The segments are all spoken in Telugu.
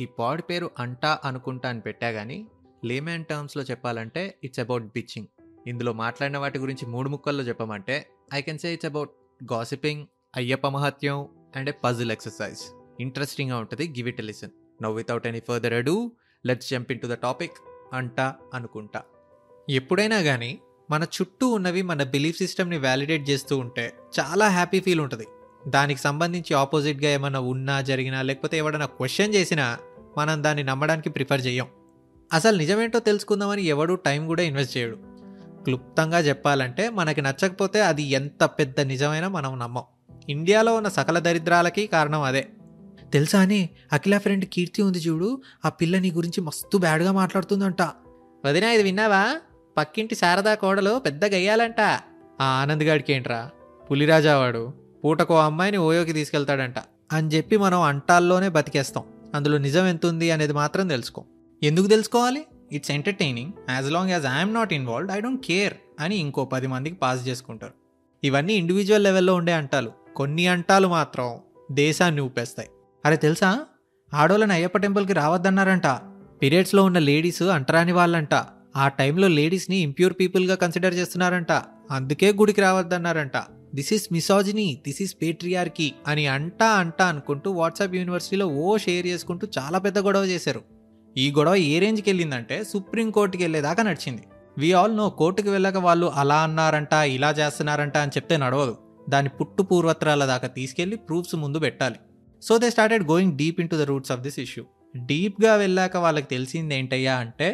ఈ పాడ్ పేరు అంటా అనుకుంటా అని పెట్టా కానీ లేమెన్ టర్మ్స్లో చెప్పాలంటే ఇట్స్ అబౌట్ బిచ్చింగ్. ఇందులో మాట్లాడిన వాటి గురించి మూడు ముక్కల్లో చెప్పమంటే I can say it's about gossiping Ayyappa Mahatyam and a puzzle exercise. ఇంట్రెస్టింగ్గా ఉంటుంది give it listen. Now without any further ado let's jump into the topic అంటా అనుకుంటా. ఎప్పుడైనా కానీ మన చుట్టూ ఉన్నవి మన బిలీఫ్ సిస్టమ్ని వ్యాలిడేట్ చేస్తూ ఉంటే చాలా హ్యాపీ ఫీల్ ఉంటుంది. దానికి సంబంధించి ఆపోజిట్గా ఏమైనా ఉన్నా జరిగినా లేకపోతే ఎవడైనా క్వశ్చన్ చేసినా మనం దాన్ని నమ్మడానికి ప్రిఫర్ చేయం అసలు నిజమేంటో తెలుసుకుందామని ఎవడు టైం కూడా ఇన్వెస్ట్ చేయడు. క్లుప్తంగా చెప్పాలంటే మనకి నచ్చకపోతే అది ఎంత పెద్ద నిజమైనా మనం నమ్మం. ఇండియాలో ఉన్న సకల దరిద్రాలకి కారణం అదే. తెలుసా అని? అఖిల ఫ్రెండ్ కీర్తి ఉంది చూడు ఆ పిల్ల నీ గురించి మస్తు బ్యాడ్గా మాట్లాడుతుందంట. వదినా ఇది విన్నావా? పక్కింటి శారదా కోడలు పెద్ద గయ్యాలంట. ఆ ఆనంద్ గాడికి ఏంట్రా పులిరాజా వాడు. పూటకో అమ్మాయిని ఓయోకి తీసుకెళ్తాడంట. అని చెప్పి మనం అంటాల్లోనే బతికేస్తాం. అందులో నిజం ఎంతుంది అనేది మాత్రం తెలుసుకో. ఎందుకు తెలుసుకోవాలి? It's entertaining as long as I'm not involved I don't care అని ఇంకో పది మందికి పాస్ చేసుకుంటారు. ఇవన్నీ ఇండివిజువల్ లెవెల్లో ఉండే అంటాలు. కొన్ని అంటాలు మాత్రం దేశాన్ని ఊపేస్తాయి. అరే తెలుసా? ఆడోళ్ళని అయ్యప్ప టెంపుల్కి రావద్దన్నారంట. పీరియడ్స్లో ఉన్న లేడీస్ అంటరాని వాళ్ళంట. ఆ టైంలో లేడీస్ని ఇంప్యూర్ పీపుల్గా కన్సిడర్ చేస్తున్నారంట. అందుకే గుడికి రావద్దన్నారంట. This is misogyny this is patriarchy అని అంటా అంటా అనుకుంటూ వాట్సాప్ యూనివర్సిటీలో ఓ షేర్ చేసుకుంటూ చాలా పెద్ద గొడవ చేశారు. ఈ గొడవ ఏ రేంజ్కి వెళ్ళిందంటే సుప్రీంకోర్టుకి వెళ్ళేదాకా నడిచింది. వి ఆల్ నో కోర్టుకి వెళ్ళాక వాళ్ళు అలా అన్నారంట ఇలా చేస్తున్నారంట అని చెప్తే నడవదు. దాని పుట్టు పూర్వత్రాల దాకా తీసుకెళ్ళి ప్రూఫ్స్ ముందు పెట్టాలి. So they started going deep into the roots of this issue. డీప్గా వెళ్ళాక వాళ్ళకి తెలిసింది ఏంటయ్యా అంటే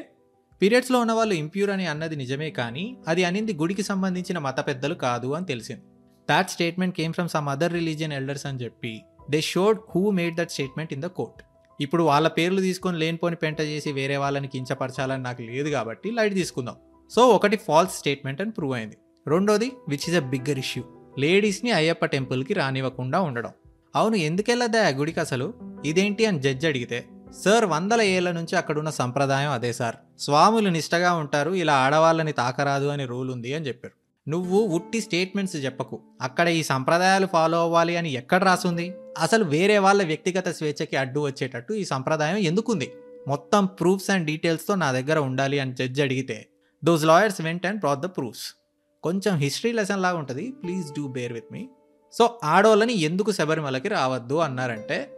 పీరియడ్స్లో ఉన్న వాళ్ళు ఇంప్యూర్ అని అన్నది నిజమే కానీ అది అనింది గుడికి సంబంధించిన మత పెద్దలు కాదు అని తెలిసింది. That statement came from some other religion elders అని చెప్పి they showed who made that statement in the court ఇప్పుడు వాళ్ళ పేర్లు తీసుకొని లేనిపోని పెంట చేసి వేరే వాళ్ళని కించపరచాలని నాకు లేదు కాబట్టి లైట్ తీసుకుందాం. సో ఒకటి ఫాల్స్ స్టేట్మెంట్ అని ప్రూవ్ అయింది. రెండోది which is a bigger issue లేడీస్ని Ayyappa టెంపుల్కి రానివ్వకుండా ఉండడం. అవును ఎందుకెళ్ళదా ఆ గుడికి అసలు? ఇదేంటి అని జడ్జి అడిగితే సార్ వందల ఏళ్ళ నుంచి అక్కడున్న సంప్రదాయం అదే సార్. స్వాములు నిష్టగా ఉంటారు ఇలా ఆడవాళ్ళని తాకరాదు అని రూల్ ఉంది అని చెప్పారు. నువ్వు ఉట్టి స్టేట్మెంట్స్ చెప్పకు. అక్కడ ఈ సంప్రదాయాలు ఫాలో అవ్వాలి అని ఎక్కడ రాసుంది? అసలు వేరే వాళ్ళ వ్యక్తిగత స్వేచ్ఛకి అడ్డు వచ్చేటట్టు ఈ సంప్రదాయం ఎందుకుంది? మొత్తం ప్రూఫ్స్ అండ్ డీటెయిల్స్తో నా దగ్గర ఉండాలి అని జడ్జి అడిగితే those lawyers went and brought the proofs కొంచెం హిస్టరీ లెసన్ లాగా ఉంటుంది. Please do bear with me so ఆడోళ్ళని ఎందుకు శబరిమలకి రావద్దు అన్నారంటే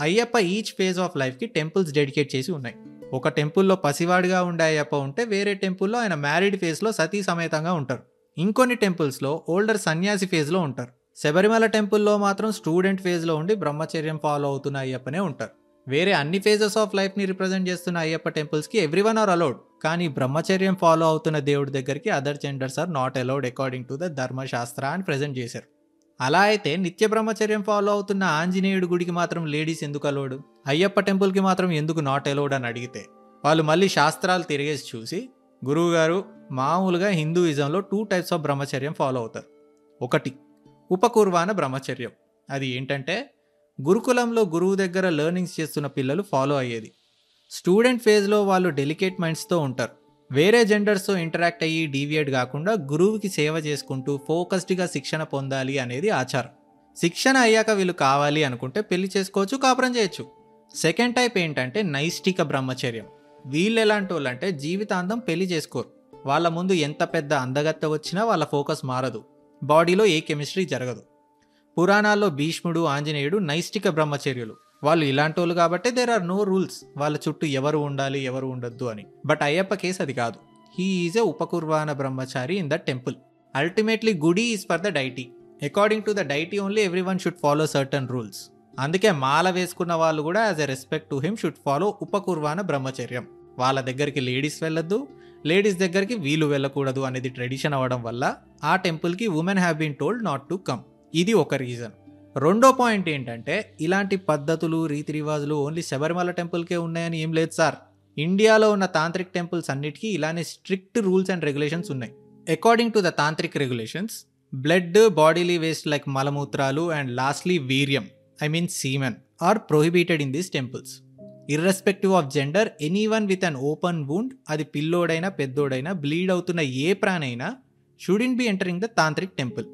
అయ్యప్ప ఈచ్ ఫేజ్ ఆఫ్ లైఫ్కి టెంపుల్స్ డెడికేట్ చేసి ఉన్నాయి. ఒక టెంపుల్లో పసివాడిగా ఉండే అయ్యప్ప ఉంటే వేరే టెంపుల్లో ఆయన మ్యారీడ్ ఫేజ్లో సతీ సమేతంగా ఉంటారు. ఇంకొన్ని టెంపుల్స్లో ఓల్డర్ సన్యాసి ఫేజ్లో ఉంటారు. శబరిమల టెంపుల్లో మాత్రం స్టూడెంట్ ఫేజ్లో ఉండి బ్రహ్మచర్యం ఫాలో అవుతున్న అయ్యప్పనే ఉంటారు. వేరే అన్ని ఫేజెస్ ఆఫ్ లైఫ్ని రిప్రజెంట్ చేస్తున్న అయ్యప్ప టెంపుల్స్కి ఎవ్రీ వన్ ఆర్ అలౌడ్. కానీ బ్రహ్మచర్యం ఫాలో అవుతున్న దేవుడి దగ్గరికి other genders are not allowed according to the Dharmashastra అని ప్రజెంట్ చేశారు. అలా అయితే నిత్య బ్రహ్మచర్యం ఫాలో అవుతున్న ఆంజనేయుడి గుడికి మాత్రం లేడీస్ ఎందుకు అలౌడ్? అయ్యప్ప టెంపుల్కి మాత్రం ఎందుకు నాట్ అలౌడ్ అని అడిగితే వాళ్ళు మళ్ళీ శాస్త్రాలు తిరిగేసి చూసి గురువుగారు మామూలుగా హిందూయిజంలో టూ టైప్స్ ఆఫ్ బ్రహ్మచర్యం ఫాలో అవుతారు. ఒకటి ఉపకుర్వాన బ్రహ్మచర్యం. అది ఏంటంటే గురుకులంలో గురువు దగ్గర లెర్నింగ్స్ చేస్తున్న పిల్లలు ఫాలో అయ్యేది. స్టూడెంట్ ఫేజ్లో వాళ్ళు డెలికేట్ మైండ్స్తో ఉంటారు. వేరే జెండర్స్తో ఇంటరాక్ట్ అయ్యి డీవియేట్ కాకుండా గురువుకి సేవ చేసుకుంటూ ఫోకస్డ్గా శిక్షణ పొందాలి అనేది ఆచారం. శిక్షణ అయ్యాక వీళ్ళు కావాలి అనుకుంటే పెళ్ళి చేసుకోవచ్చు కాపురం చేయొచ్చు. సెకండ్ టైప్ ఏంటంటే నైష్టిక బ్రహ్మచర్యం. వీళ్ళు ఎలాంటి వాళ్ళు అంటే జీవితాంతం పెళ్ళి చేసుకోరు. వాళ్ళ ముందు ఎంత పెద్ద అందగత్త వచ్చినా వాళ్ళ ఫోకస్ మారదు. బాడీలో ఏ కెమిస్ట్రీ జరగదు. పురాణాల్లో భీష్ముడు ఆంజనేయుడు నైష్టిక బ్రహ్మచర్యులు. వాళ్ళు ఇలాంటి వాళ్ళు కాబట్టి దేర్ ఆర్ నో రూల్స్ వాళ్ళ చుట్టూ ఎవరు ఉండాలి ఎవరు ఉండొద్దు అని. బట్ అయ్యప్ప కేసు అది కాదు. హీ ఈజ్ ఎ ఉపకుర్వాన బ్రహ్మచారి ఇన్ ద టెంపుల్ అల్టిమేట్లీ గుడి is for the deity according to the deity only everyone should follow certain rules అందుకే మాల వేసుకున్న వాళ్ళు కూడా as a respect to him should follow ఉపకుర్వాన బ్రహ్మచర్యం. వాళ్ళ దగ్గరికి లేడీస్ వెళ్ళొద్దు లేడీస్ దగ్గరికి వీళ్ళు వెళ్ళకూడదు అనేది ట్రెడిషన్ అవ్వడం వల్ల ఆ టెంపుల్కి women have been told not to come ఇది ఒక రీజన్ రెండో పాయింట్ ఏంటంటే ఇలాంటి పద్ధతులు రీతి రివాజులు ఓన్లీ శబరిమల టెంపుల్కే ఉన్నాయని ఏం లేదు సార్. ఇండియాలో ఉన్న తాంత్రిక్ టెంపుల్స్ అన్నిటికీ ఇలానే స్ట్రిక్ట్ రూల్స్ అండ్ రెగ్యులేషన్స్ ఉన్నాయి. According to the tantric regulations blood bodily waste like మలమూత్రాలు and lastly వీర్యం I mean semen are prohibited in these temples irrespective of gender anyone with an open wound అది పిల్లోడైనా పెద్దోడైనా బ్లీడ్ అవుతున్న ఏ ప్రాణైనా shouldn't be entering the tantric temple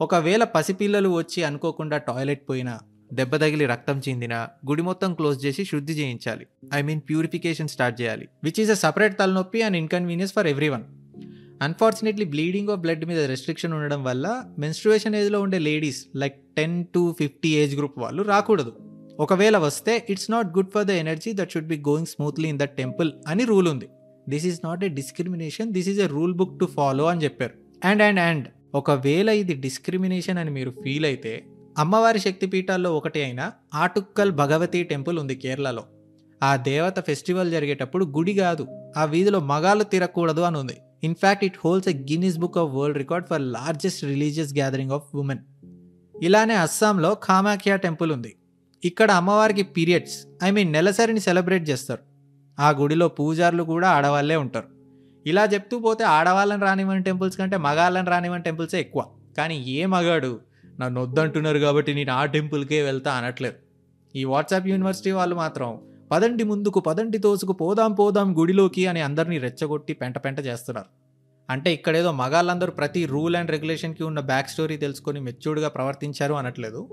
ఒకవేళ పసిపిల్లలు వచ్చి అనుకోకుండా టాయిలెట్ పోయినా దెబ్బ తగిలి రక్తం చెందిన గుడి మొత్తం క్లోజ్ చేసి శుద్ధి చేయించాలి. ఐ మీన్ ప్యూరిఫికేషన్ స్టార్ట్ చేయాలి. విచ్ ఈస్ అ సపరేట్ తలనొప్పి and inconvenience for everyone unfortunately bleeding of blood మీద రెస్ట్రిక్షన్ ఉండడం వల్ల మెన్స్ట్రుయేషన్ ఏజ్లో ఉండే ladies like ten to fifty age group వాళ్ళు రాకూడదు. ఒకవేళ వస్తే it's not good for the energy that should be going smoothly in that temple అని రూల్ ఉంది. This is not a discrimination this is a rule book to follow అని చెప్పారు. అండ్ అండ్ అండ్ ఒకవేళ ఇది డిస్క్రిమినేషన్ అని మీరు ఫీల్ అయితే అమ్మవారి శక్తిపీఠాల్లో ఒకటి అయిన ఆటుక్కల్ భగవతి టెంపుల్ ఉంది కేరళలో. ఆ దేవత ఫెస్టివల్ జరిగేటప్పుడు గుడి కాదు ఆ వీధిలో మగాళ్ళు తిరగకూడదు అని ఉంది. In fact it holds a Guinness book of world record for largest religious gathering of women ఇలానే అస్సాంలో కామాఖ్య టెంపుల్ ఉంది. ఇక్కడ అమ్మవారికి పీరియడ్స్ ఐ మీన్ నెలసరిని సెలబ్రేట్ చేస్తారు. ఆ గుడిలో పూజారులు కూడా ఆడవాళ్ళే ఉంటారు. ఇలా చెప్తూ పోతే ఆడవాళ్ళని రానివ్వని టెంపుల్స్ కంటే మగాళ్ళని రానివ్వని టెంపుల్సే ఎక్కువ. కానీ ఏ మగాడు నన్ను వద్దంటున్నారు కాబట్టి నేను ఆ టెంపుల్కే వెళ్తా అనట్లేదు. ఈ వాట్సాప్ యూనివర్సిటీ వాళ్ళు మాత్రం పదండి ముందుకు పదండి తోసుకు పోదాం పోదాం గుడిలోకి అని అందరినీ రెచ్చగొట్టి పెంట పెంట చేస్తున్నారు. అంటే ఇక్కడేదో మగాళ్ళందరూ ప్రతి రూల్ అండ్ రెగ్యులేషన్కి ఉన్న బ్యాక్ స్టోరీ తెలుసుకొని మెచ్యూర్డ్గా ప్రవర్తించారు అనట్లేదు.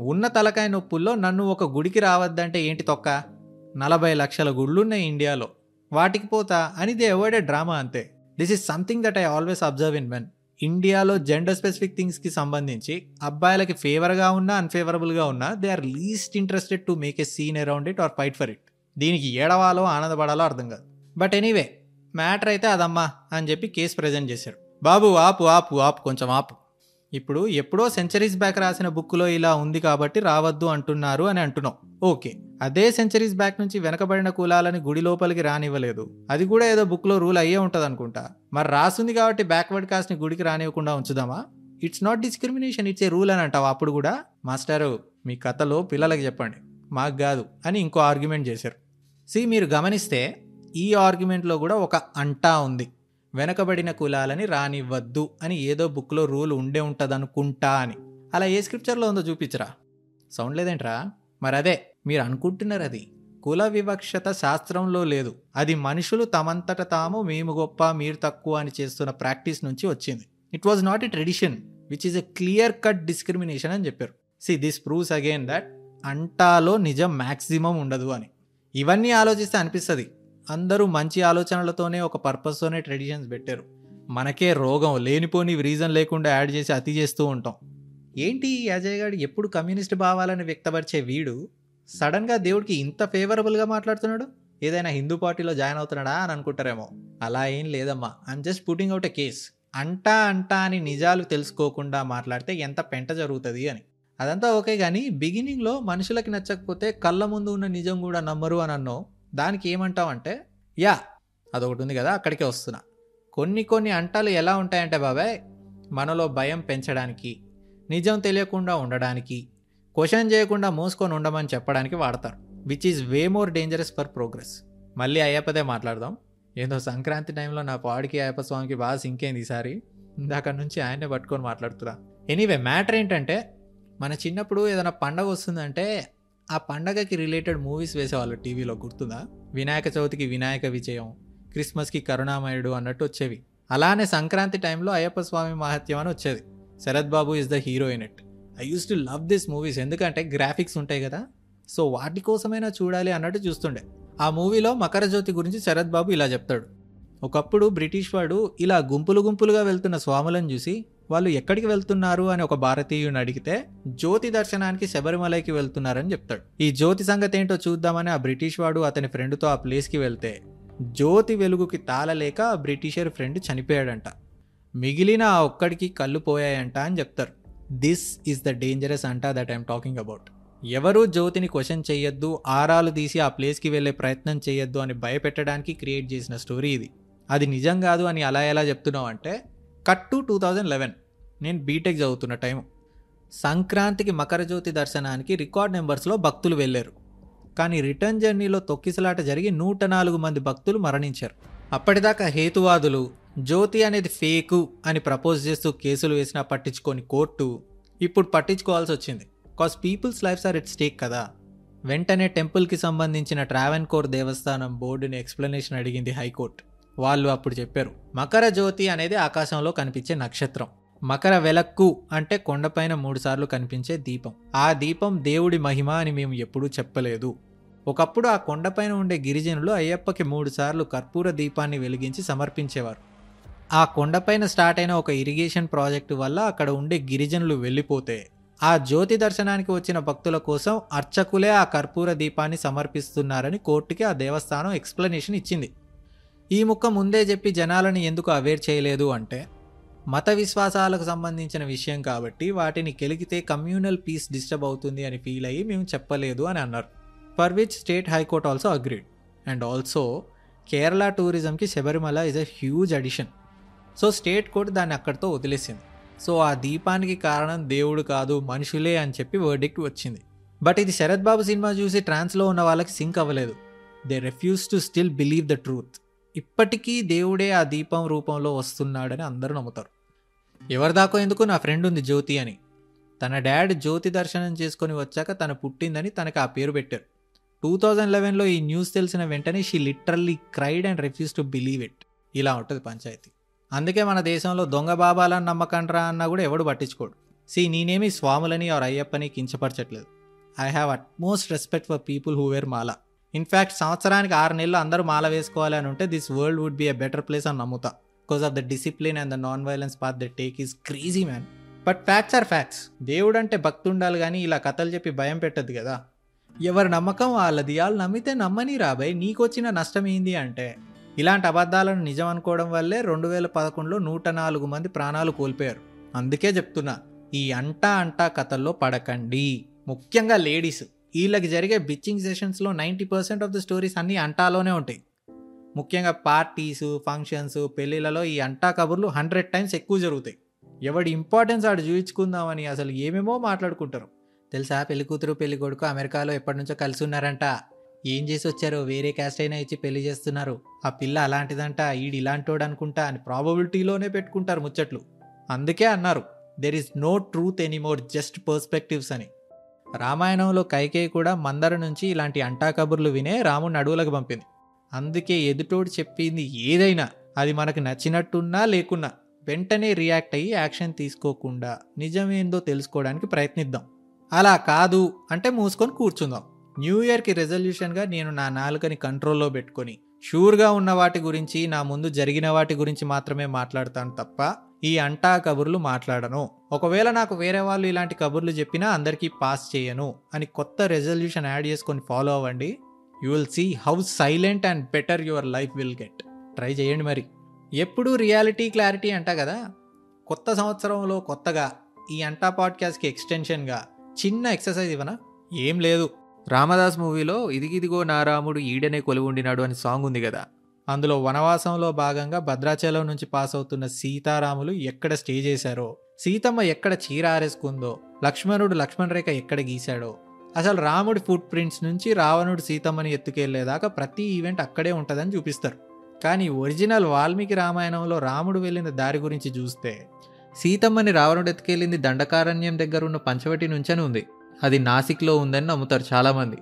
ఉన్న తలకాయ నొప్పుల్లో నన్ను ఒక గుడికి రావద్దంటే ఏంటి తొక్క? నలభై లక్షల గుళ్ళున్నాయి ఇండియాలో. వాటికి పోతా? అని ఎవడే డ్రామా అంతే. This is something that I always observe in men ఇండియాలో జెండర్ స్పెసిఫిక్ థింగ్స్కి సంబంధించి అబ్బాయిలకి ఫేవర్గా ఉన్నా అన్ఫేవరబుల్గా ఉన్నా they are least interested to make a scene around it or fight for it దీనికి ఏడవాలో ఆనందపడాలో అర్థం కాదు. బట్ ఎనీవే మ్యాటర్ అయితే అదమ్మా అని చెప్పి కేసు ప్రజెంట్ చేశారు. బాబు ఆపు ఆపు ఆపు కొంచెం ఆపు. ఇప్పుడు ఎప్పుడో సెంచరీస్ బ్యాక్ రాసిన బుక్లో ఇలా ఉంది కాబట్టి రావద్దు అంటున్నారు అని అంటున్నాం. ఓకే అదే సెంచరీస్ బ్యాక్ నుంచి వెనకబడిన కులాలని గుడి లోపలికి రానివ్వలేదు. అది కూడా ఏదో బుక్లో రూల్ అయ్యే ఉంటుంది అనుకుంటా మరి రాసుంది కాబట్టి బ్యాక్వర్డ్ కాస్ట్ని గుడికి రానివ్వకుండా ఉంచుదామా? It's not discrimination it's a rule అని అంటావు? అప్పుడు కూడా మాస్టరు మీ కథలో పిల్లలకి చెప్పండి. మాకు కాదు అని ఇంకో ఆర్గ్యుమెంట్ చేశారు. సి మీరు గమనిస్తే ఈ ఆర్గ్యుమెంట్లో కూడా ఒక అంటా ఉంది. వెనకబడిన కులాలని రానివ్వద్దు అని ఏదో బుక్లో రూల్ ఉండే ఉంటుందనుకుంటా అని. అలా ఏ స్క్రిప్చర్లో ఉందో చూపించరా? సౌండ్ లేదేంట్రా? మరి అదే మీరు అనుకుంటున్నారు అది కుల వివక్షత శాస్త్రంలో లేదు. అది మనుషులు తమంతట తాము మేము గొప్ప మీరు తక్కువ అని చేస్తున్న ప్రాక్టీస్ నుంచి వచ్చింది. It was not a tradition which is a clear cut discrimination అని చెప్పారు. See this proves again that అంటాలో నిజం మ్యాక్సిమం ఉండదు అని. ఇవన్నీ ఆలోచిస్తే అనిపిస్తుంది. అందరూ మంచి ఆలోచనలతోనే ఒక పర్పస్తోనే ట్రెడిషన్స్ పెట్టారు. మనకే రోగం లేనిపోని రీజన్ లేకుండా యాడ్ చేసి అతి చేస్తూ ఉంటాం. ఏంటి ఈ అజయ్ గారు ఎప్పుడు కమ్యూనిస్ట్ భావాలను వ్యక్తపరిచే వీడు? సడన్గా దేవుడికి ఇంత ఫేవరబుల్గా మాట్లాడుతున్నాడు? ఏదైనా హిందూ పార్టీలో జాయిన్ అవుతున్నాడా అని అనుకుంటారేమో. అలా ఏం లేదమ్మా. I'm just putting out a case అంటా అంటా అని నిజాలు తెలుసుకోకుండా మాట్లాడితే ఎంత పెంట జరుగుతుంది అని. అదంతా ఓకే కానీ బిగినింగ్లో మనుషులకి నచ్చకపోతే కళ్ళ ముందు ఉన్న నిజం కూడా నమ్మరు అని అన్నావు. దానికి ఏమంటావంటే యా అదొకటి ఉంది కదా అక్కడికే వస్తున్నా. కొన్ని కొన్ని అంటాలు ఎలా ఉంటాయంటే బాబాయ్ మనలో భయం పెంచడానికి నిజం తెలియకుండా ఉండడానికి క్వశ్చన్ చేయకుండా మోసుకొని ఉండమని చెప్పడానికి వాడతారు. Which is way more dangerous for progress మళ్ళీ అయ్యప్పదే మాట్లాడదాం. ఏదో సంక్రాంతి టైంలో నా పాడికి అయ్యప్ప స్వామికి బాగా సింకేంది ఈసారి ఇందాక నుంచి ఆయనే పట్టుకొని మాట్లాడుతున్నా. ఎనీవే మ్యాటర్ ఏంటంటే మన చిన్నప్పుడు ఏదైనా పండగ వస్తుందంటే ఆ పండగకి రిలేటెడ్ మూవీస్ వేసేవాళ్ళు టీవీలో గుర్తుందా? వినాయక చవితికి వినాయక విజయం క్రిస్మస్కి కరుణామయుడు అన్నట్టు వచ్చేవి. అలానే సంక్రాంతి టైంలో అయ్యప్ప స్వామి మహత్యం అని వచ్చేది. Sarath Babu is the hero in it I used to love this movies ఎందుకంటే గ్రాఫిక్స్ ఉంటాయి కదా. సో వాటి కోసమైనా చూడాలి అన్నట్టు చూస్తుండే. ఆ మూవీలో మకర జ్యోతి గురించి శరత్ బాబు ఇలా చెప్తాడు. ఒకప్పుడు బ్రిటిష్ వాడు ఇలా గుంపులు గుంపులుగా వెళ్తున్న స్వాములను చూసి వాళ్ళు ఎక్కడికి వెళ్తున్నారు? అని ఒక భారతీయుని అడిగితే జ్యోతి దర్శనానికి శబరిమలైకి వెళ్తున్నారని చెప్తాడు. ఈ జ్యోతి సంగతి ఏంటో చూద్దామని ఆ బ్రిటిష్ వాడు అతని ఫ్రెండ్తో ఆ ప్లేస్కి వెళ్తే జ్యోతి వెలుగుకి తాళలేక ఆ బ్రిటిషర్ ఫ్రెండ్ చనిపోయాడంట. మిగిలిన ఆ ఒక్కడికి కళ్ళు పోయాయంట అని చెప్తారు. దిస్ ఈస్ ద డేంజరస్ అంట దట్ ఐఎమ్ టాకింగ్ అబౌట్ ఎవరూ జ్యోతిని క్వశ్చన్ చేయొద్దు ఆరాలు తీసి ఆ ప్లేస్కి వెళ్ళే ప్రయత్నం చేయొద్దు అని భయపెట్టడానికి క్రియేట్ చేసిన స్టోరీ ఇది. అది నిజం కాదు అని అలా ఎలా చెప్తున్నావు అంటే cut to two thousand eleven నేను బీటెక్ చదువుతున్న టైం సంక్రాంతికి మకర జ్యోతి దర్శనానికి రికార్డ్ నెంబర్స్లో భక్తులు వెళ్ళారు. కానీ రిటర్న్ జర్నీలో తొక్కిసలాట జరిగి నూట నాలుగు మంది భక్తులు మరణించారు. అప్పటిదాకా హేతువాదులు జ్యోతి అనేది ఫేకు అని ప్రపోజ్ చేస్తూ కేసులు వేసినా పట్టించుకొని కోర్టు ఇప్పుడు పట్టించుకోవాల్సి వచ్చింది. Cause people's lives are at stake కదా. వెంటనే టెంపుల్కి సంబంధించిన ట్రావెన్కోర్ దేవస్థానం బోర్డుని ఎక్స్ప్లెనేషన్ అడిగింది హైకోర్టు. వాళ్ళు అప్పుడు చెప్పారు మకర జ్యోతి అనేది ఆకాశంలో కనిపించే నక్షత్రం. మకర వెలక్కు అంటే కొండపైన మూడుసార్లు కనిపించే దీపం. ఆ దీపం దేవుడి మహిమ అని మేము ఎప్పుడూ చెప్పలేదు. ఒకప్పుడు ఆ కొండపైన ఉండే గిరిజనులు అయ్యప్పకి మూడుసార్లు కర్పూర దీపాన్ని వెలిగించి సమర్పించేవారు. ఆ కొండపైన స్టార్ట్ అయిన ఒక ఇరిగేషన్ ప్రాజెక్టు వల్ల అక్కడ ఉండే గిరిజనులు వెళ్ళిపోతే ఆ జ్యోతి దర్శనానికి వచ్చిన భక్తుల కోసం అర్చకులే ఆ కర్పూర దీపాన్ని సమర్పిస్తున్నారని కోర్టుకి ఆ దేవస్థానం ఎక్స్ప్లెనేషన్ ఇచ్చింది. ఈ ముక్క ముందే చెప్పి జనాలను ఎందుకు అవేర్ చేయలేదు అంటే మత విశ్వాసాలకు సంబంధించిన విషయం కాబట్టి వాటిని కెలిగితే కమ్యూనల్ పీస్ డిస్టర్బ్ అవుతుంది అని ఫీల్ అయ్యి మేము చెప్పలేదు అని అన్నారు. For which state high court also agreed. And also Kerala టూరిజంకి Sabarimala is a huge addition. So state court దాన్ని అక్కడితో వదిలేసింది. సో ఆ దీపానికి కారణం దేవుడు కాదు మనుషులే అని చెప్పి వర్డిక్ట్ వచ్చింది. బట్ ఇది శరత్ బాబు సినిమా చూసి ట్రాన్స్లో ఉన్న వాళ్ళకి సింక్ అవ్వలేదు. They refuse to still believe the truth ఇప్పటికీ దేవుడే ఆ దీపం రూపంలో వస్తున్నాడని అందరూ నమ్ముతారు. ఎవరిదాకో ఎందుకు నా ఫ్రెండ్ ఉంది జ్యోతి అని? తన డాడ్ జ్యోతి దర్శనం చేసుకొని వచ్చాక తన పుట్టిందని తనకు ఆ పేరు పెట్టారు. టూ థౌజండ్ లెవెన్లో ఈ న్యూస్ తెలిసిన వెంటనే she literally cried and refuse to believe it ఇలా ఉంటుంది పంచాయతీ. అందుకే మన దేశంలో దొంగ బాబాలని నమ్మకండ్రా అన్నా కూడా ఎవడు పట్టించుకోడు. సి నేనేమి స్వాములని ఆర్ అయ్యప్పని కించపరచట్లేదు. I have utmost respect for people who wear mala. In fact సంవత్సరానికి ఆరు నెలలు అందరూ మాల వేసుకోవాలి అని ఉంటే this world would be a better place అని నమ్ముతా. Because of the discipline and the non violence path the take is crazy man but facts are facts దేవుడు అంటే భక్తి ఉండాలి కానీ ఇలా కథలు చెప్పి భయం పెట్టద్దు కదా. ఎవరి నమ్మకం వాళ్ళది. వాళ్ళు నమ్మితే నమ్మని రాబాయ్ నీకొచ్చిన నష్టం ఏంది అంటే ఇలాంటి అబద్ధాలను నిజం అనుకోవడం వల్లే రెండు వేల పదకొండులో నూట నాలుగు మంది ప్రాణాలు కోల్పోయారు. అందుకే చెప్తున్నా ఈ అంటా అంటా కథల్లో పడకండి. ముఖ్యంగా లేడీస్. వీళ్ళకి జరిగే bitching సెషన్స్లో ninety percent of the stories అన్నీ అంటాలోనే ఉంటాయి. ముఖ్యంగా పార్టీస్ ఫంక్షన్స్ పెళ్ళిళ్ళలో ఈ అంటా కబుర్లు హండ్రెడ్ టైమ్స్ ఎక్కువ జరుగుతాయి. ఎవడి ఇంపార్టెన్స్ ఆడు చూపించుకుందామని అసలు ఏమేమో మాట్లాడుకుంటారు. తెలుసా? పెళ్ళి కూతురు పెళ్ళి కొడుకు అమెరికాలో ఎప్పటి నుంచో కలిసి ఉన్నారంట. ఏం చేసి వచ్చారో వేరే క్యాస్ట్ అయినా ఇచ్చి పెళ్ళి చేస్తున్నారు. ఆ పిల్ల అలాంటిదంట ఈడు ఇలాంటోడు అనుకుంటా అని ప్రాబబిలిటీలోనే పెట్టుకుంటారు ముచ్చట్లు. అందుకే అన్నారు there is no truth anymore just perspectives అని. రామాయణంలో కైకేయి కూడా మందర నుంచి ఇలాంటి అంటా కబుర్లు వినే రాముడిని అడవులకు పంపింది. అందుకే ఎదుటోడు చెప్పింది ఏదైనా అది మనకు నచ్చినట్టున్నా లేకున్నా వెంటనే రియాక్ట్ అయ్యి యాక్షన్ తీసుకోకుండా నిజమేందో తెలుసుకోవడానికి ప్రయత్నిద్దాం. అలా కాదు అంటే మూసుకొని కూర్చుందాం. న్యూ ఇయర్కి రెజల్యూషన్గా నేను నా నాలుకని కంట్రోల్లో పెట్టుకొని షూర్గా ఉన్న వాటి గురించి నా ముందు జరిగిన వాటి గురించి మాత్రమే మాట్లాడతాను తప్ప ఈ అంటా కబుర్లు మాట్లాడను. ఒకవేళ నాకు వేరే వాళ్ళు ఇలాంటి కబుర్లు చెప్పినా అందరికీ పాస్ చేయను అని కొత్త రెజల్యూషన్ యాడ్ చేసుకొని ఫాలో అవ్వండి. You will see how silent and better your life will get. Try చేయండి మరి. ఎప్పుడూ రియాలిటీ క్లారిటీ అంట కదా? కొత్త సంవత్సరంలో కొత్తగా ఈ అంటా పాడ్కాస్ట్కి ఎక్స్టెన్షన్గా చిన్న ఎక్సర్సైజ్ ఇవ్వనా? ఏం లేదు. రామదాస్ మూవీలో ఇదిగిదిగో నారాముడు ఈడనే ఈడనే కొలువుండినాడు అని సాంగ్ ఉంది కదా. అందులో వనవాసంలో భాగంగా భద్రాచలం నుంచి పాస్ అవుతున్న సీతారాములు ఎక్కడ స్టే చేశారో సీతమ్మ ఎక్కడ చీర ఆరేసుకుందో లక్ష్మణుడు లక్ష్మణ్ రేఖ ఎక్కడ గీశాడో అసలు రాముడి ఫుట్ ప్రింట్స్ నుంచి రావణుడు సీతమ్మని ఎత్తుకెళ్ళేదాకా ప్రతి ఈవెంట్ అక్కడే ఉంటుందని చూపిస్తారు. కానీ ఒరిజినల్ వాల్మీకి రామాయణంలో రాముడు వెళ్ళిన దారి గురించి చూస్తే సీతమ్మని రావణుడు ఎత్తుకెళ్ళింది దండకారణ్యం దగ్గర ఉన్న పంచవటి నుంచని ఉంది. అది నాసిక్లో ఉందని నమ్ముతారు చాలామంది.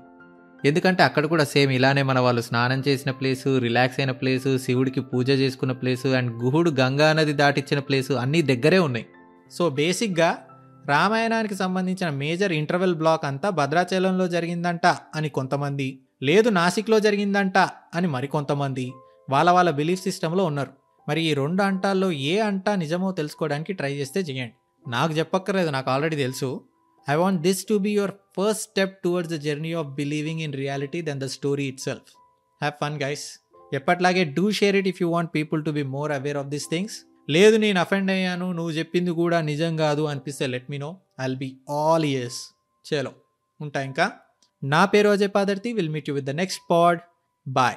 ఎందుకంటే అక్కడ కూడా సేమ్ ఇలానే మన వాళ్ళు స్నానం చేసిన ప్లేసు రిలాక్స్ అయిన ప్లేసు శివుడికి పూజ చేసుకున్న ప్లేసు అండ్ గుహుడు గంగా నది దాటిచ్చిన ప్లేసు అన్నీ దగ్గరే ఉన్నాయి. సో బేసిక్గా రామాయణానికి సంబంధించిన మేజర్ ఇంటర్వెల్ బ్లాక్ అంతా భద్రాచలంలో జరిగిందంట అని కొంతమంది లేదు నాసిక్లో జరిగిందంట అని మరికొంతమంది వాళ్ళ వాళ్ళ బిలీఫ్ సిస్టంలో ఉన్నారు. మరి ఈ రెండు అంటాల్లో ఏ అంటా నిజమో తెలుసుకోవడానికి ట్రై చేస్తే చేయండి. నాకు చెప్పక్కర్లేదు నాకు ఆల్రెడీ తెలుసు. I want this to be your first step towards the journey of believing in reality then the story itself have fun guys ఎప్పట్లాగే do share it if you want people to be more aware of this things లేదు నేను అఫెండ్ అయ్యాను నువ్వు చెప్పింది కూడా నిజం కాదు అనిపిస్తే let me know I'll be all ears చలో. ఉంటా ఇంకా? నా పేరు Ajay Padarthi. Will meet you with the next pod bye